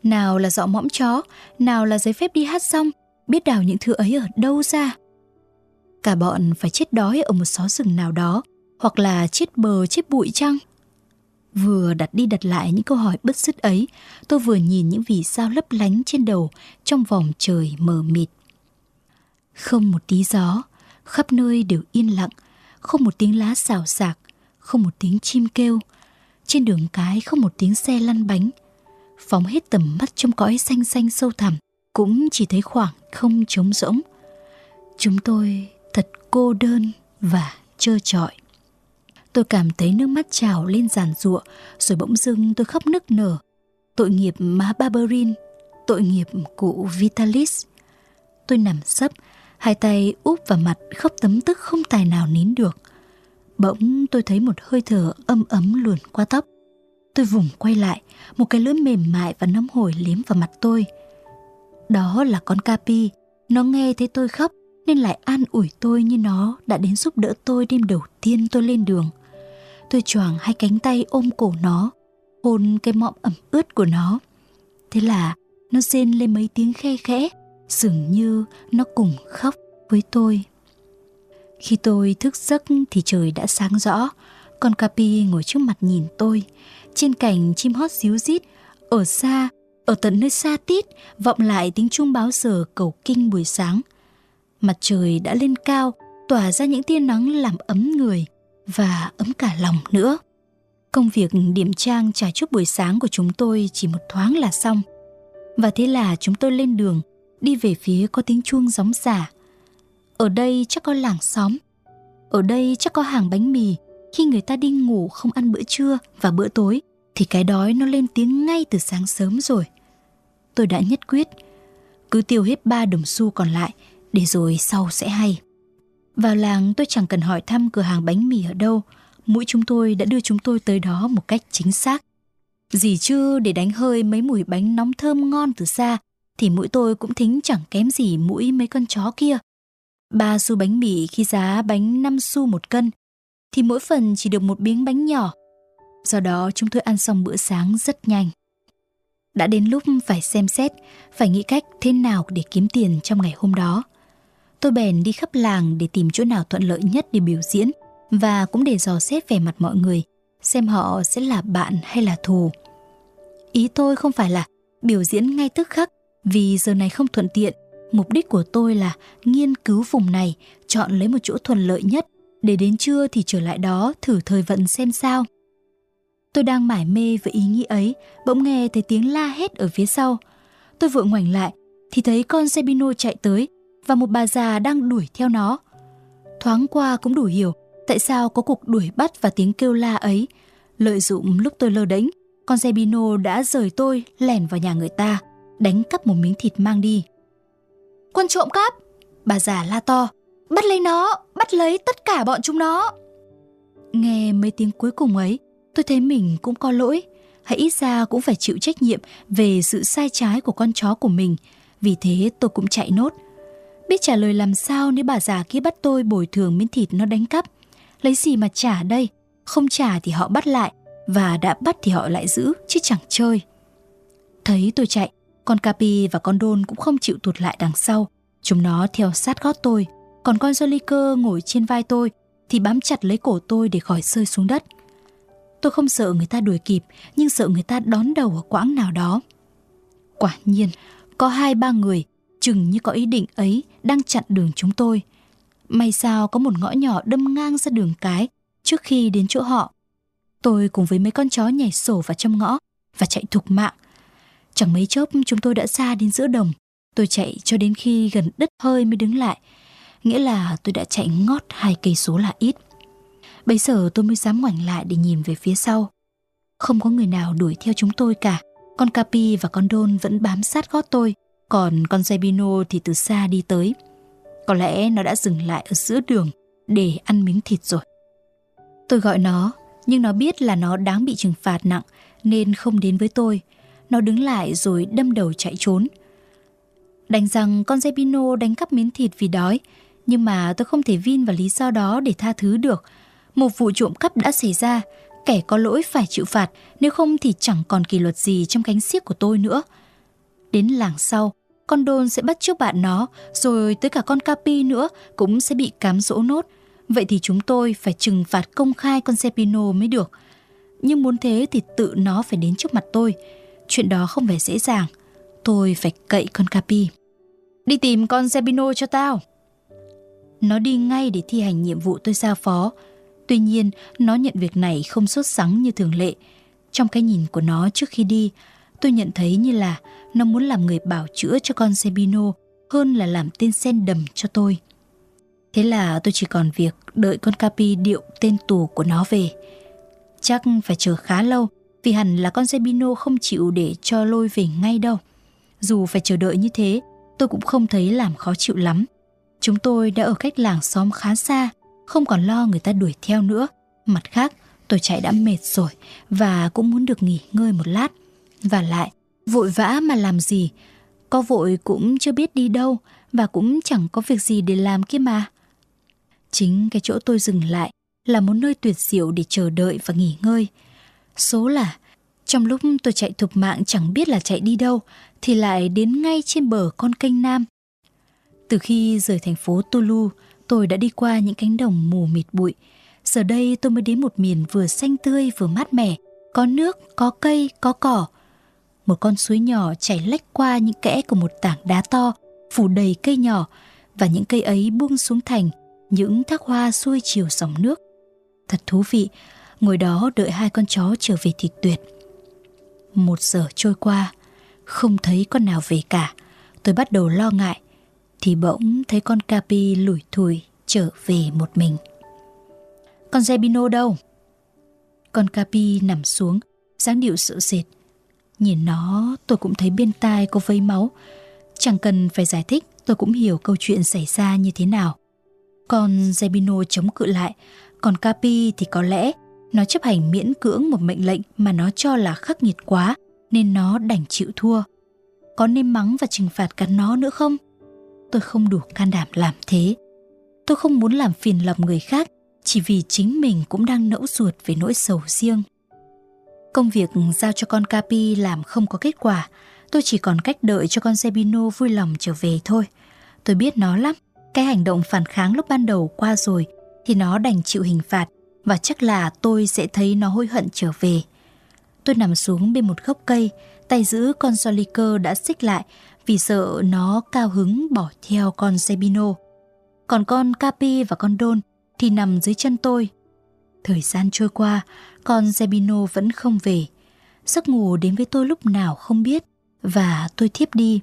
Nào là dọ mõm chó, nào là giấy phép đi hát xong, biết đào những thứ ấy ở đâu ra? Cả bọn phải chết đói ở một xó rừng nào đó, hoặc là chết bờ chết bụi chăng? Vừa đặt đi đặt lại những câu hỏi bứt rứt ấy, tôi vừa nhìn những vì sao lấp lánh trên đầu trong vòng trời mờ mịt. Không một tí gió, khắp nơi đều yên lặng, không một tiếng lá xào xạc, không một tiếng chim kêu. Trên đường cái không một tiếng xe lăn bánh. Phóng hết tầm mắt trong cõi xanh xanh sâu thẳm, cũng chỉ thấy khoảng không trống rỗng. Chúng tôi thật cô đơn và trơ trọi. Tôi cảm thấy nước mắt trào lên giàn giụa, rồi bỗng dưng tôi khóc nức nở. Tội nghiệp má Barberin, tội nghiệp cụ Vitalis. Tôi nằm sấp, hai tay úp vào mặt khóc tấm tức không tài nào nín được. Bỗng tôi thấy một hơi thở âm ấm luồn qua tóc. Tôi vùng quay lại, một cái lưỡi mềm mại và nóng hổi liếm vào mặt tôi. Đó là con Capi, nó nghe thấy tôi khóc nên lại an ủi tôi như nó đã đến giúp đỡ tôi đêm đầu tiên tôi lên đường. Tôi choàng hai cánh tay ôm cổ nó, hôn cái mõm ẩm ướt của nó. Thế là nó rên lên mấy tiếng khe khẽ, dường như nó cùng khóc với tôi khi tôi thức giấc thì trời đã sáng rõ con capi ngồi trước mặt nhìn tôi trên cành chim hót xíu rít ở xa ở tận nơi xa tít, vọng lại tiếng chuông báo giờ cầu kinh buổi sáng mặt trời đã lên cao, tỏa ra những tia nắng làm ấm người và ấm cả lòng nữa công việc điểm trang trà chút buổi sáng của chúng tôi chỉ một thoáng là xong và thế là chúng tôi lên đường, đi về phía có tiếng chuông gióng giả. Ở đây chắc có làng xóm. Ở đây chắc có hàng bánh mì. Khi người ta đi ngủ không ăn bữa trưa và bữa tối, thì cái đói nó lên tiếng ngay từ sáng sớm rồi. Tôi đã nhất quyết. cứ tiêu hết ba đồng xu còn lại, để rồi sau sẽ hay. Vào làng tôi chẳng cần hỏi thăm cửa hàng bánh mì ở đâu, mũi chúng tôi đã đưa chúng tôi tới đó một cách chính xác. Gì chứ để đánh hơi mấy mùi bánh nóng thơm ngon từ xa thì mũi tôi cũng thính chẳng kém gì mũi mấy con chó kia. Ba xu bánh mì khi giá bánh 5 xu một cân thì mỗi phần chỉ được một miếng bánh nhỏ. Do đó chúng tôi ăn xong bữa sáng rất nhanh. Đã đến lúc phải xem xét, phải nghĩ cách thế nào để kiếm tiền trong ngày hôm đó. Tôi bèn đi khắp làng để tìm chỗ nào thuận lợi nhất để biểu diễn và cũng để dò xét về mặt mọi người, xem họ sẽ là bạn hay là thù. Ý tôi không phải là biểu diễn ngay tức khắc vì giờ này không thuận tiện. Mục đích của tôi là nghiên cứu vùng này, chọn lấy một chỗ thuận lợi nhất để đến trưa thì trở lại đó thử thời vận xem sao. Tôi đang mải mê với ý nghĩ ấy, bỗng nghe thấy tiếng la hét ở phía sau. Tôi vội ngoảnh lại thì thấy con Sebino chạy tới và một bà già đang đuổi theo nó. Thoáng qua cũng đủ hiểu tại sao có cuộc đuổi bắt và tiếng kêu la ấy. Lợi dụng lúc tôi lơ đễnh, con Sebino đã rời tôi lẻn vào nhà người ta, đánh cắp một miếng thịt mang đi. Quân trộm cắp! Bà già la to, bắt lấy nó, bắt lấy tất cả bọn chúng nó. Nghe mấy tiếng cuối cùng ấy, tôi thấy mình cũng có lỗi, hãy ít ra cũng phải chịu trách nhiệm về sự sai trái của con chó của mình. Vì thế tôi cũng chạy nốt. Biết trả lời làm sao nếu bà già kia bắt tôi bồi thường miếng thịt nó đánh cắp. Lấy gì mà trả đây? Không trả thì họ bắt lại, và đã bắt thì họ lại giữ, chứ chẳng chơi. Thấy tôi chạy, con Capi và con Đôn cũng không chịu tụt lại đằng sau. Chúng nó theo sát gót tôi, còn con Joliker ngồi trên vai tôi thì bám chặt lấy cổ tôi để khỏi rơi xuống đất. Tôi không sợ người ta đuổi kịp, nhưng sợ người ta đón đầu ở quãng nào đó. Quả nhiên, có hai ba người, chừng như có ý định ấy, đang chặn đường chúng tôi. May sao có một ngõ nhỏ đâm ngang ra đường cái trước khi đến chỗ họ. Tôi cùng với mấy con chó nhảy sổ vào trong ngõ và chạy thục mạng. Chẳng mấy chốc chúng tôi đã xa đến giữa đồng. Tôi chạy cho đến khi gần đất hơi mới đứng lại. Nghĩa là tôi đã chạy ngót hai cây số là ít. Bây giờ tôi mới dám ngoảnh lại để nhìn về phía sau. Không có người nào đuổi theo chúng tôi cả. Con Capi và con Đôn vẫn bám sát gót tôi. Còn con Zebino thì từ xa đi tới. Có lẽ nó đã dừng lại ở giữa đường để ăn miếng thịt rồi. Tôi gọi nó, nhưng nó biết là nó đáng bị trừng phạt nặng nên không đến với tôi. Nó đứng lại rồi đâm đầu chạy trốn. Đành rằng con Zebino đánh cắp miếng thịt vì đói, nhưng mà tôi không thể vin vào lý do đó để tha thứ được. Một vụ trộm cắp đã xảy ra, kẻ có lỗi phải chịu phạt, nếu không thì chẳng còn kỷ luật gì trong cánh xiếc của tôi nữa. Đến làng sau, con đôn sẽ bắt trước bạn nó, rồi tới cả con Capi nữa cũng sẽ bị cám dỗ nốt. Vậy thì chúng tôi phải trừng phạt công khai con Sepino mới được. Nhưng muốn thế thì tự nó phải đến trước mặt tôi. Chuyện đó không phải dễ dàng. Tôi phải cậy con Capi. Đi tìm con Sepino cho tao. Nó đi ngay để thi hành nhiệm vụ tôi giao phó. Tuy nhiên, nó nhận việc này không sốt sắng như thường lệ. Trong cái nhìn của nó trước khi đi, tôi nhận thấy như là nó muốn làm người bảo chữa cho con Sebino hơn là làm tên sen đầm cho tôi. Thế là tôi chỉ còn việc đợi con Capi điệu tên tù của nó về. Chắc phải chờ khá lâu vì hẳn là con Sebino không chịu để cho lôi về ngay đâu. Dù phải chờ đợi như thế, tôi cũng không thấy làm khó chịu lắm. Chúng tôi đã ở cách làng xóm khá xa, không còn lo người ta đuổi theo nữa. Mặt khác, tôi chạy đã mệt rồi và cũng muốn được nghỉ ngơi một lát. Và lại, vội vã mà làm gì? Có vội cũng chưa biết đi đâu và cũng chẳng có việc gì để làm kia mà. Chính cái chỗ tôi dừng lại là một nơi tuyệt diệu để chờ đợi và nghỉ ngơi. Số là trong lúc tôi chạy thục mạng chẳng biết là chạy đi đâu thì lại đến ngay trên bờ con kênh Nam. Từ khi rời thành phố Tulu, tôi đã đi qua những cánh đồng mù mịt bụi. Giờ đây tôi mới đến một miền vừa xanh tươi vừa mát mẻ, có nước, có cây, có cỏ. Một con suối nhỏ chảy lách qua những kẽ của một tảng đá to, phủ đầy cây nhỏ và những cây ấy buông xuống thành những thác hoa xuôi chiều dòng nước. Thật thú vị, ngồi đó đợi hai con chó trở về thì tuyệt. Một giờ trôi qua, không thấy con nào về cả. Tôi bắt đầu lo ngại, thì bỗng thấy con Capi lủi thủi trở về một mình. Con Zebino đâu? Con Capi nằm xuống, dáng điệu sợ sệt. Nhìn nó tôi cũng thấy bên tai có vấy máu. Chẳng cần phải giải thích, tôi cũng hiểu câu chuyện xảy ra như thế nào. con Zebino chống cự lại, còn Capi thì có lẽ nó chấp hành miễn cưỡng một mệnh lệnh mà nó cho là khắc nghiệt quá nên nó đành chịu thua. Có nên mắng và trừng phạt cắn nó nữa không? Tôi không đủ can đảm làm thế. Tôi không muốn làm phiền lòng người khác chỉ vì chính mình cũng đang nẫu ruột về nỗi sầu riêng. Công việc giao cho con Capi làm không có kết quả, tôi chỉ còn cách đợi cho con Zebino vui lòng trở về thôi. Tôi biết nó lắm, cái hành động phản kháng lúc ban đầu qua rồi thì nó đành chịu hình phạt và chắc là tôi sẽ thấy nó hối hận trở về. Tôi nằm xuống bên một gốc cây, tay giữ con Soliker đã xích lại vì sợ nó cao hứng bỏ theo con Zebino. Còn con Capi và con Don thì nằm dưới chân tôi. Thời gian trôi qua, con Zebino vẫn không về. Giấc ngủ đến với tôi lúc nào không biết và tôi thiếp đi.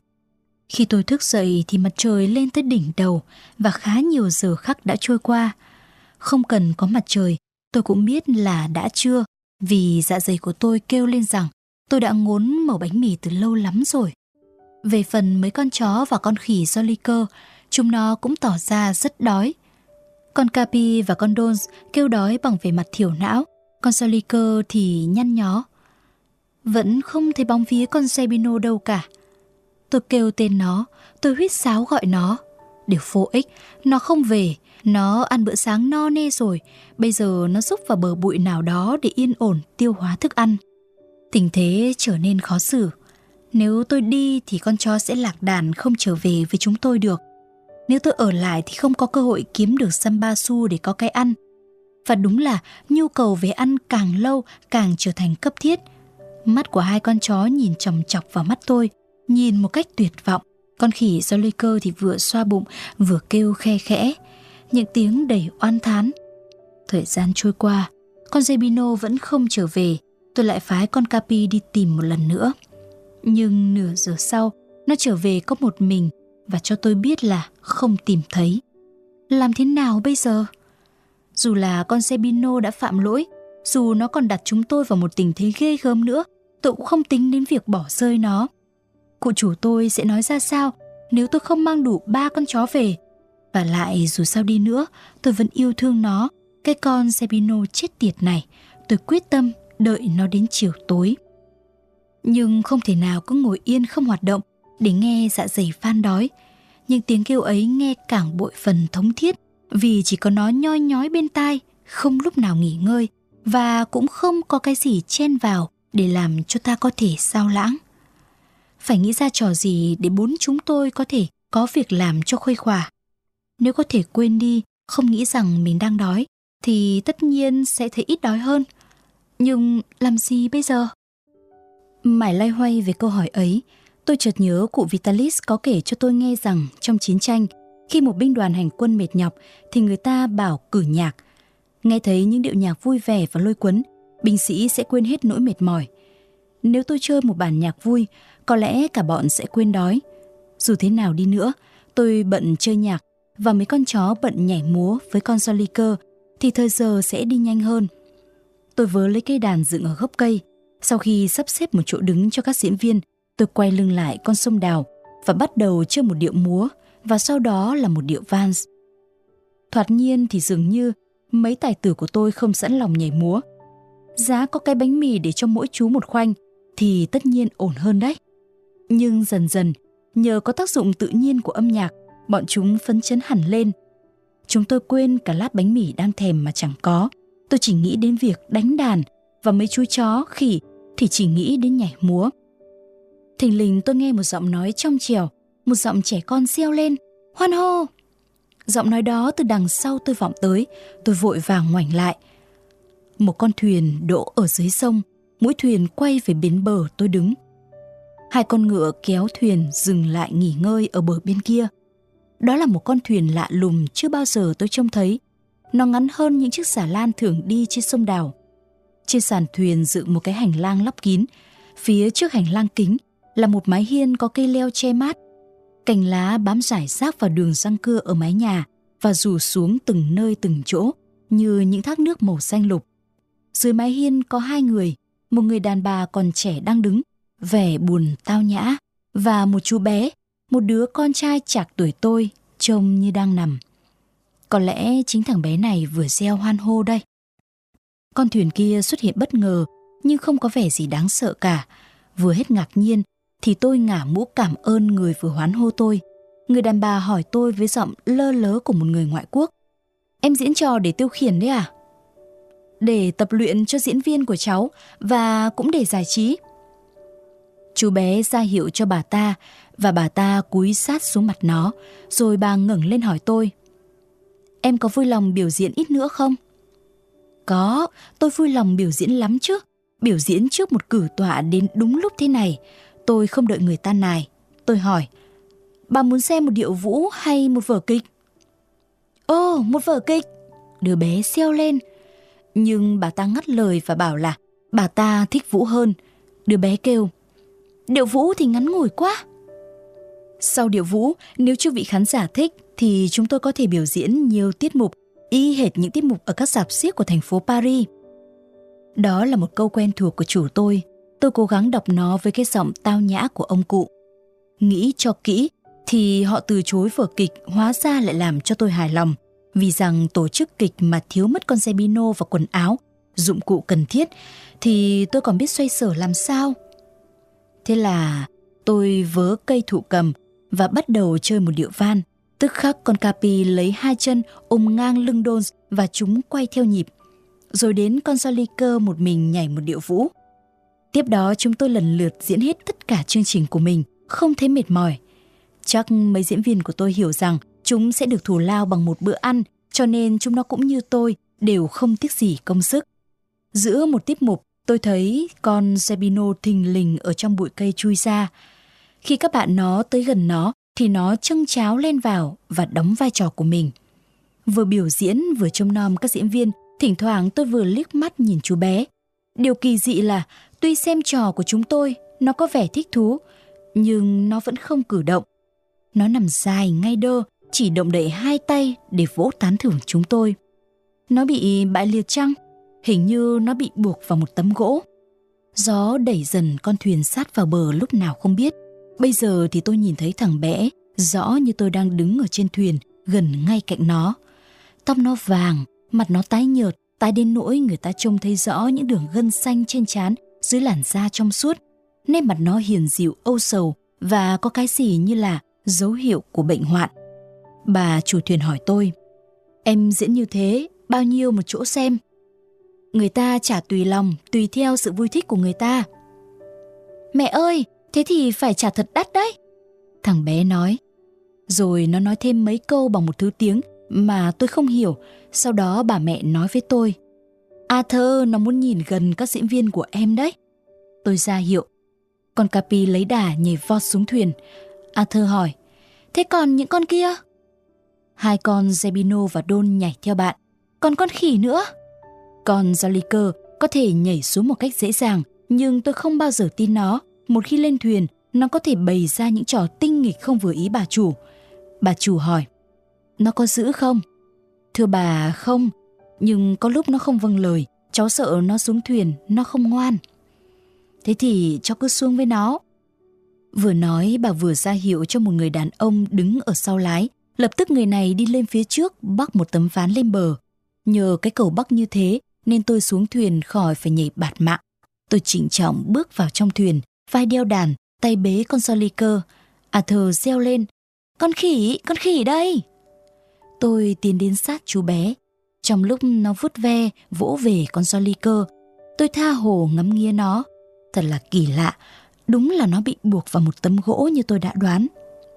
Khi tôi thức dậy thì mặt trời lên tới đỉnh đầu và khá nhiều giờ khắc đã trôi qua. Không cần có mặt trời, tôi cũng biết là đã trưa vì dạ dày của tôi kêu lên rằng tôi đã ngốn mẩu bánh mì từ lâu lắm rồi. Về phần mấy con chó và con khỉ do ly cơ, chúng nó cũng tỏ ra rất đói. Con Capi và con Dons kêu đói bằng vẻ mặt thiểu não, con Soliker thì nhăn nhó. Vẫn không thấy bóng vía con Sebino đâu cả. Tôi kêu tên nó, tôi huýt sáo gọi nó. Đều vô ích, nó không về, nó ăn bữa sáng no nê rồi, bây giờ nó rúc vào bờ bụi nào đó để yên ổn tiêu hóa thức ăn. Tình thế trở nên khó xử. Nếu tôi đi thì con chó sẽ lạc đàn không trở về với chúng tôi được. Nếu tôi ở lại thì không có cơ hội kiếm được samba su để có cái ăn. Và đúng là nhu cầu về ăn càng lâu càng trở thành cấp thiết. Mắt của hai con chó nhìn chòng chọc vào mắt tôi, nhìn một cách tuyệt vọng. Con khỉ do lây cơ thì vừa xoa bụng vừa kêu khe khẽ, những tiếng đầy oan thán. Thời gian trôi qua, con Zebino vẫn không trở về, tôi lại phái con Capi đi tìm một lần nữa. Nhưng nửa giờ sau, nó trở về có một mình và cho tôi biết là không tìm thấy. Làm thế nào bây giờ? Dù là con Sebino đã phạm lỗi, dù nó còn đặt chúng tôi vào một tình thế ghê gớm nữa, tôi cũng không tính đến việc bỏ rơi nó. Cụ chủ tôi sẽ nói ra sao nếu tôi không mang đủ ba con chó về? Và lại dù sao đi nữa, tôi vẫn yêu thương nó, cái con Sebino chết tiệt này. Tôi quyết tâm đợi nó đến chiều tối. Nhưng không thể nào cứ ngồi yên không hoạt động để nghe dạ dày phan đói. Nhưng tiếng kêu ấy nghe càng bội phần thống thiết vì chỉ có nó nhoi nhói bên tai, không lúc nào nghỉ ngơi và cũng không có cái gì chen vào để làm cho ta có thể sao lãng. Phải nghĩ ra trò gì để bốn chúng tôi có thể có việc làm cho khuây khỏa. Nếu có thể quên đi, không nghĩ rằng mình đang đói, thì tất nhiên sẽ thấy ít đói hơn. Nhưng làm gì bây giờ? Mãi lay hoay về câu hỏi ấy, Tôi chợt nhớ cụ Vitalis có kể cho tôi nghe rằng trong chiến tranh, khi một binh đoàn hành quân mệt nhọc thì người ta bảo cử nhạc. Nghe thấy những điệu nhạc vui vẻ và lôi cuốn, binh sĩ sẽ quên hết nỗi mệt mỏi. Nếu tôi chơi một bản nhạc vui, có lẽ cả bọn sẽ quên đói. Dù thế nào đi nữa, tôi bận chơi nhạc và mấy con chó bận nhảy múa với con Soliker thì thời giờ sẽ đi nhanh hơn. Tôi vớ lấy cây đàn dựng ở gốc cây. Sau khi sắp xếp một chỗ đứng cho các diễn viên, Tôi quay lưng lại con sông đào và bắt đầu chơi một điệu múa và sau đó là một điệu vals. Thoạt nhiên thì dường như mấy tài tử của tôi không sẵn lòng nhảy múa. Giá có cái bánh mì để cho mỗi chú một khoanh thì tất nhiên ổn hơn đấy. Nhưng dần dần, nhờ có tác dụng tự nhiên của âm nhạc, bọn chúng phấn chấn hẳn lên. Chúng tôi quên cả lát bánh mì đang thèm mà chẳng có. Tôi chỉ nghĩ đến việc đánh đàn và mấy chú chó khỉ thì chỉ nghĩ đến nhảy múa. Thình lình tôi nghe một giọng nói trong trẻo, một giọng trẻ con reo lên, hoan hô. Giọng nói đó từ đằng sau tôi vọng tới, tôi vội vàng ngoảnh lại. Một con thuyền đỗ ở dưới sông, mũi thuyền quay về bến bờ tôi đứng. Hai con ngựa kéo thuyền dừng lại nghỉ ngơi ở bờ bên kia. Đó là một con thuyền lạ lùng chưa bao giờ tôi trông thấy. Nó ngắn hơn những chiếc xà lan thường đi trên sông đào. Trên sàn thuyền dựng một cái hành lang lắp kín. Phía trước hành lang kính là một mái hiên có cây leo che mát. Cành lá bám rải rác vào đường răng cưa ở mái nhà và rủ xuống từng nơi từng chỗ như những thác nước màu xanh lục. Dưới mái hiên có hai người, một người đàn bà còn trẻ đang đứng, vẻ buồn tao nhã và một chú bé, một đứa con trai chạc tuổi tôi, trông như đang nằm. Có lẽ chính thằng bé này vừa gieo hoan hô đây. Con thuyền kia xuất hiện bất ngờ, nhưng không có vẻ gì đáng sợ cả. Vừa hết ngạc nhiên, thì tôi ngả mũ cảm ơn người vừa hoán hô tôi. Người đàn bà hỏi tôi với giọng lơ lớ của một người ngoại quốc. Em diễn trò để tiêu khiển đấy à? Để tập luyện cho diễn viên của cháu và cũng để giải trí. Chú bé ra hiệu cho bà ta và bà ta cúi sát xuống mặt nó, rồi bà ngẩng lên hỏi tôi. Em có vui lòng biểu diễn ít nữa không? Có, tôi vui lòng biểu diễn lắm chứ. Biểu diễn trước một cử tọa đến đúng lúc thế này. Tôi không đợi người ta nài. Tôi hỏi, bà muốn xem một điệu vũ hay một vở kịch? Ồ, một vở kịch. Đứa bé xeo lên. Nhưng bà ta ngắt lời và bảo là bà ta thích vũ hơn. Đứa bé kêu, điệu vũ thì ngắn ngủi quá. Sau điệu vũ, nếu chư vị khán giả thích thì chúng tôi có thể biểu diễn nhiều tiết mục y hệt những tiết mục ở các dạp xiếc của thành phố Paris. Đó là một câu quen thuộc của chủ tôi. Tôi cố gắng đọc nó với cái giọng tao nhã của ông cụ. Nghĩ cho kỹ thì họ từ chối vở kịch hóa ra lại làm cho tôi hài lòng vì rằng tổ chức kịch mà thiếu mất con xe bino và quần áo, dụng cụ cần thiết thì tôi còn biết xoay sở làm sao. Thế là tôi vớ cây thụ cầm và bắt đầu chơi một điệu van. Tức khắc con Capi lấy hai chân ôm ngang lưng Dons và chúng quay theo nhịp. Rồi đến con Joliker một mình nhảy một điệu vũ. Tiếp đó chúng tôi lần lượt diễn hết tất cả chương trình của mình, không thấy mệt mỏi. Chắc mấy diễn viên của tôi hiểu rằng chúng sẽ được thù lao bằng một bữa ăn, cho nên chúng nó cũng như tôi, đều không tiếc gì công sức. Giữa một tiết mục, tôi thấy con Zebino thình lình ở trong bụi cây chui ra. Khi các bạn nó tới gần nó, thì nó trưng cháo lên vào và đóng vai trò của mình. Vừa biểu diễn vừa trông nom các diễn viên, thỉnh thoảng tôi vừa liếc mắt nhìn chú bé. Điều kỳ dị là tuy xem trò của chúng tôi, nó có vẻ thích thú, nhưng nó vẫn không cử động. Nó nằm dài ngay đơ, chỉ động đậy hai tay để vỗ tán thưởng chúng tôi. Nó bị bại liệt chăng? Hình như nó bị buộc vào một tấm gỗ. Gió đẩy dần con thuyền sát vào bờ lúc nào không biết. Bây giờ thì tôi nhìn thấy thằng bé, rõ như tôi đang đứng ở trên thuyền, gần ngay cạnh nó. Tóc nó vàng, mặt nó tái nhợt, tái đến nỗi người ta trông thấy rõ những đường gân xanh trên trán dưới làn da trong suốt. Nét mặt nó hiền dịu, âu sầu và có cái gì như là dấu hiệu của bệnh hoạn. Bà chủ thuyền hỏi tôi, em diễn như thế, bao nhiêu một chỗ xem? Người ta trả tùy lòng, tùy theo sự vui thích của người ta. Mẹ ơi, Thế thì phải trả thật đắt đấy. Thằng bé nói. Rồi nó nói thêm mấy câu bằng một thứ tiếng mà tôi không hiểu. Sau đó bà mẹ nói với tôi. Arthur nó muốn nhìn gần các diễn viên của em đấy. Tôi ra hiệu. Con Capi lấy đà nhảy vọt xuống thuyền. Arthur hỏi. Thế còn những con kia? Hai con Zebino và Don nhảy theo bạn. Còn con khỉ nữa? Con Joliker có thể nhảy xuống một cách dễ dàng, nhưng tôi không bao giờ tin nó một khi lên thuyền, nó có thể bày ra những trò tinh nghịch không vừa ý bà chủ. Bà chủ hỏi, nó có giữ không? Thưa bà, không, nhưng có lúc nó không vâng lời, cháu sợ nó xuống thuyền, nó không ngoan. Thế thì cháu cứ xuống với nó. Vừa nói bà vừa ra hiệu cho một người đàn ông đứng ở sau lái, lập tức người này đi lên phía trước bắc một tấm ván lên bờ. Nhờ cái cầu bắc như thế nên tôi xuống thuyền khỏi phải nhảy bạt mạng. Tôi trịnh trọng bước vào trong thuyền, vai đeo đàn, tay bế con Soliker. Arthur à, reo lên, con khỉ, con khỉ đây. Tôi tiến đến sát chú bé. Trong lúc nó vút ve, vỗ về con Soliker, tôi tha hồ ngắm nghía nó. Thật là kỳ lạ, đúng là nó bị buộc vào một tấm gỗ như tôi đã đoán.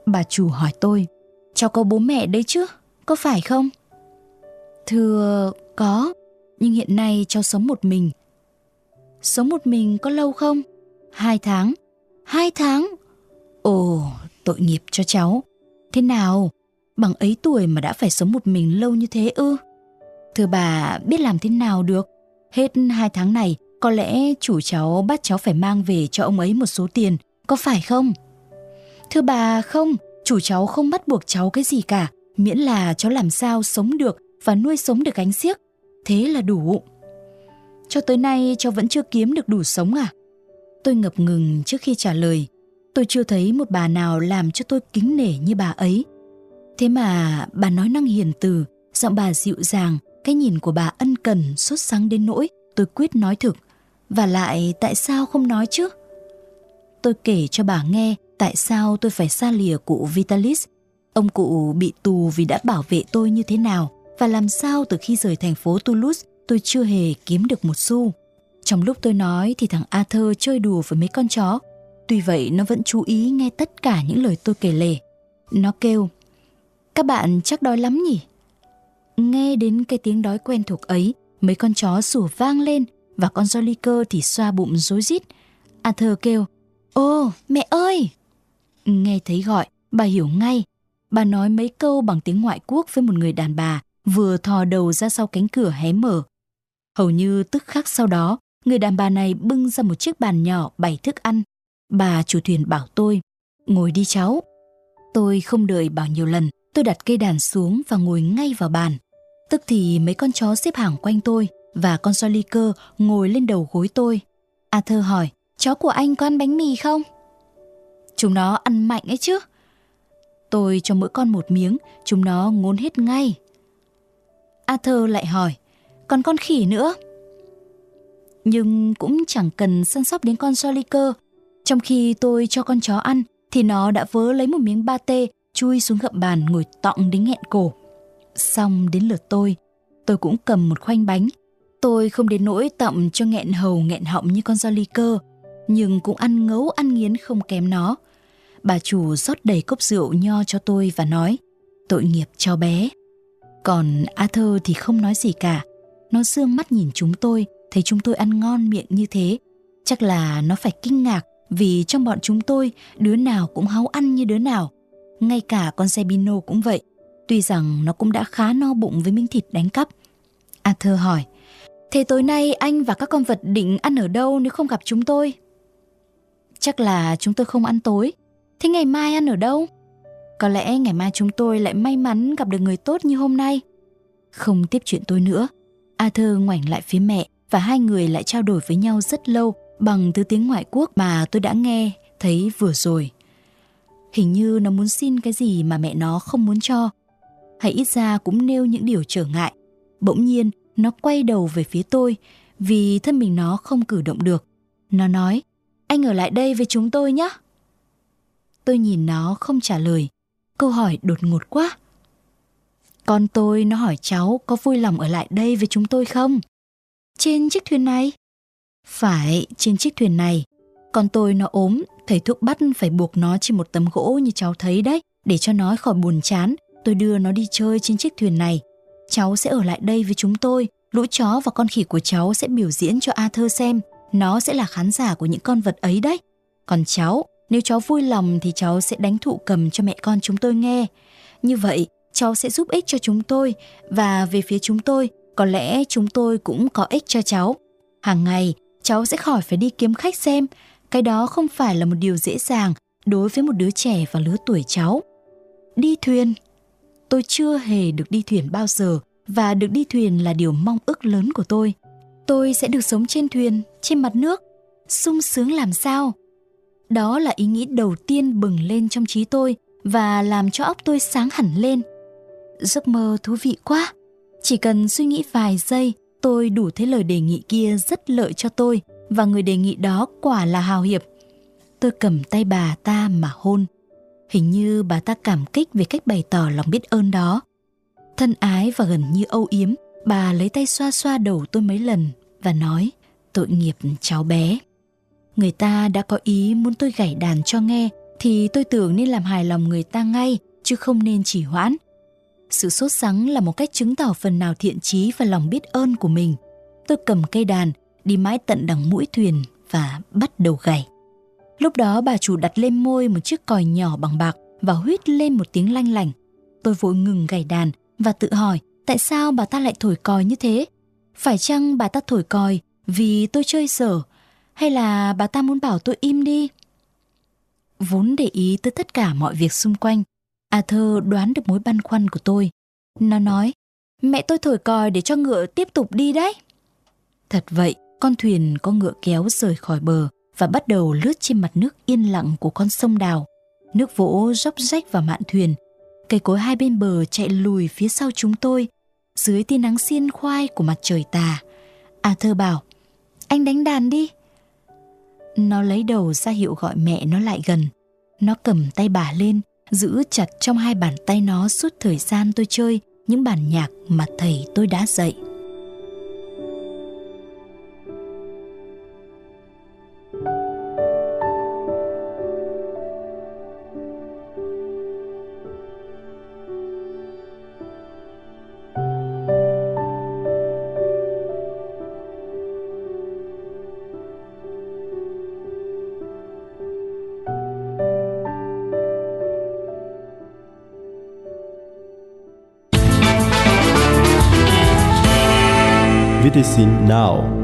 Bà chủ hỏi tôi, cháu có bố mẹ đấy chứ, có phải không? Thưa, có, nhưng hiện nay cháu sống một mình. Sống một mình có lâu không? Hai tháng. Hai tháng? Ồ, tội nghiệp cho cháu. Thế nào? Bằng ấy tuổi mà đã phải sống một mình lâu như thế ư? Thưa bà, biết làm thế nào được? Hết hai tháng này, có lẽ chủ cháu bắt cháu phải mang về cho ông ấy một số tiền, có phải không? Thưa bà, không, chủ cháu không bắt buộc cháu cái gì cả, miễn là cháu làm sao sống được và nuôi sống được gánh xiếc. Thế là đủ. Cho tới nay cháu vẫn chưa kiếm được đủ sống à? Tôi ngập ngừng trước khi trả lời. Tôi chưa thấy một bà nào làm cho tôi kính nể như bà ấy. Thế mà bà nói năng hiền từ, giọng bà dịu dàng, cái nhìn của bà ân cần, sốt sắng đến nỗi tôi quyết nói thực. Và lại tại sao không nói chứ? Tôi kể cho bà nghe tại sao tôi phải xa lìa cụ Vitalis. Ông cụ bị tù vì đã bảo vệ tôi như thế nào và làm sao từ khi rời thành phố Toulouse tôi chưa hề kiếm được một xu. Trong lúc tôi nói thì thằng Arthur chơi đùa với mấy con chó. Tuy vậy nó vẫn chú ý nghe tất cả những lời tôi kể lể. Nó kêu, các bạn chắc đói lắm nhỉ? Nghe đến cái tiếng đói quen thuộc ấy, mấy con chó sủa vang lên và con Joliker thì xoa bụng rối rít. Arthur kêu, Ô, mẹ ơi! Nghe thấy gọi, bà hiểu ngay. Bà nói mấy câu bằng tiếng ngoại quốc với một người đàn bà vừa thò đầu ra sau cánh cửa hé mở. Hầu như tức khắc sau đó, người đàn bà này bưng ra một chiếc bàn nhỏ bày thức ăn. Bà chủ thuyền bảo tôi, ngồi đi cháu. Tôi không đợi bảo nhiều lần, tôi đặt cây đàn xuống và ngồi ngay vào bàn. Tức thì mấy con chó xếp hàng quanh tôi và con sói ly cơ ngồi lên đầu gối tôi. Arthur hỏi, chó của anh có ăn bánh mì không? Chúng nó ăn mạnh ấy chứ. Tôi cho mỗi con một miếng, chúng nó ngốn hết ngay. Arthur lại hỏi, còn con khỉ nữa? Nhưng cũng chẳng cần săn sóc đến con Joliker. Trong khi tôi cho con chó ăn, thì nó đã vớ lấy một miếng ba tê, chui xuống gậm bàn ngồi tọng đến nghẹn cổ. Xong đến lượt tôi, tôi cũng cầm một khoanh bánh. Tôi không đến nỗi tậm cho nghẹn hầu nghẹn họng như con Joliker, nhưng cũng ăn ngấu ăn nghiến không kém nó. Bà chủ rót đầy cốc rượu nho cho tôi và nói, tội nghiệp cho bé. Còn Arthur thì không nói gì cả. Nó dương mắt nhìn chúng tôi, thấy chúng tôi ăn ngon miệng như thế. Chắc là nó phải kinh ngạc vì trong bọn chúng tôi, đứa nào cũng háu ăn như đứa nào. Ngay cả con Sebino cũng vậy. Tuy rằng nó cũng đã khá no bụng với miếng thịt đánh cắp. Arthur hỏi, Thế tối nay anh và các con vật định ăn ở đâu nếu không gặp chúng tôi? Chắc là chúng tôi không ăn tối. Thế ngày mai ăn ở đâu? Có lẽ ngày mai chúng tôi lại may mắn gặp được người tốt như hôm nay. Không tiếp chuyện tôi nữa. Arthur ngoảnh lại phía mẹ và hai người lại trao đổi với nhau rất lâu bằng thứ tiếng ngoại quốc mà tôi đã nghe thấy vừa rồi. Hình như nó muốn xin cái gì mà mẹ nó không muốn cho. Hay ít ra cũng nêu những điều trở ngại. Bỗng nhiên, nó quay đầu về phía tôi vì thân mình nó không cử động được. Nó nói, anh ở lại đây với chúng tôi nhé. Tôi nhìn nó không trả lời. Câu hỏi đột ngột quá. Con tôi nó hỏi cháu có vui lòng ở lại đây với chúng tôi không? Trên chiếc thuyền này? Phải, trên chiếc thuyền này. Con tôi nó ốm, thầy thuốc bắt phải buộc nó trên một tấm gỗ như cháu thấy đấy, để cho nó khỏi buồn chán. Tôi đưa nó đi chơi trên chiếc thuyền này. Cháu sẽ ở lại đây với chúng tôi. Lũ chó và con khỉ của cháu sẽ biểu diễn cho Arthur xem. Nó sẽ là khán giả của những con vật ấy đấy. Còn cháu, nếu cháu vui lòng thì cháu sẽ đánh thụ cầm cho mẹ con chúng tôi nghe. Như vậy, cháu sẽ giúp ích cho chúng tôi và về phía chúng tôi, có lẽ chúng tôi cũng có ích cho cháu. Hàng ngày, cháu sẽ khỏi phải đi kiếm khách xem. Cái đó không phải là một điều dễ dàng đối với một đứa trẻ và lứa tuổi cháu. Đi thuyền. Tôi chưa hề được đi thuyền bao giờ và được đi thuyền là điều mong ước lớn của tôi. Tôi sẽ được sống trên thuyền, trên mặt nước. sung sướng làm sao? Đó là ý nghĩ đầu tiên bừng lên trong trí tôi và làm cho óc tôi sáng hẳn lên. Giấc mơ thú vị quá. Chỉ cần suy nghĩ vài giây, tôi đủ thấy lời đề nghị kia rất lợi cho tôi và người đề nghị đó quả là hào hiệp. Tôi cầm tay bà ta mà hôn. Hình như bà ta cảm kích về cách bày tỏ lòng biết ơn đó. Thân ái và gần như âu yếm, bà lấy tay xoa xoa đầu tôi mấy lần và nói tội nghiệp cháu bé. Người ta đã có ý muốn tôi gảy đàn cho nghe thì tôi tưởng nên làm hài lòng người ta ngay chứ không nên chỉ hoãn. Sự sốt sắng là một cách chứng tỏ phần nào thiện trí và lòng biết ơn của mình. Tôi cầm cây đàn, đi mãi tận đằng mũi thuyền và bắt đầu gảy. Lúc đó bà chủ đặt lên môi một chiếc còi nhỏ bằng bạc và huýt lên một tiếng lanh lảnh. Tôi vội ngừng gảy đàn và tự hỏi tại sao bà ta lại thổi còi như thế? Phải chăng bà ta thổi còi vì tôi chơi sở hay là bà ta muốn bảo tôi im đi? Vốn để ý tới tất cả mọi việc xung quanh, Arthur đoán được mối băn khoăn của tôi. Nó nói, mẹ tôi thổi còi để cho ngựa tiếp tục đi đấy. Thật vậy, con thuyền có ngựa kéo rời khỏi bờ và bắt đầu lướt trên mặt nước yên lặng của con sông đào. Nước vỗ róc rách vào mạn thuyền, cây cối hai bên bờ chạy lùi phía sau chúng tôi, dưới tia nắng xiên khoai của mặt trời tà. À thơ bảo, anh đánh đàn đi. Nó lấy đầu ra hiệu gọi mẹ nó lại gần. Nó cầm tay bà lên, giữ chặt trong hai bàn tay nó suốt thời gian tôi chơi những bản nhạc mà thầy tôi đã dạy. Now.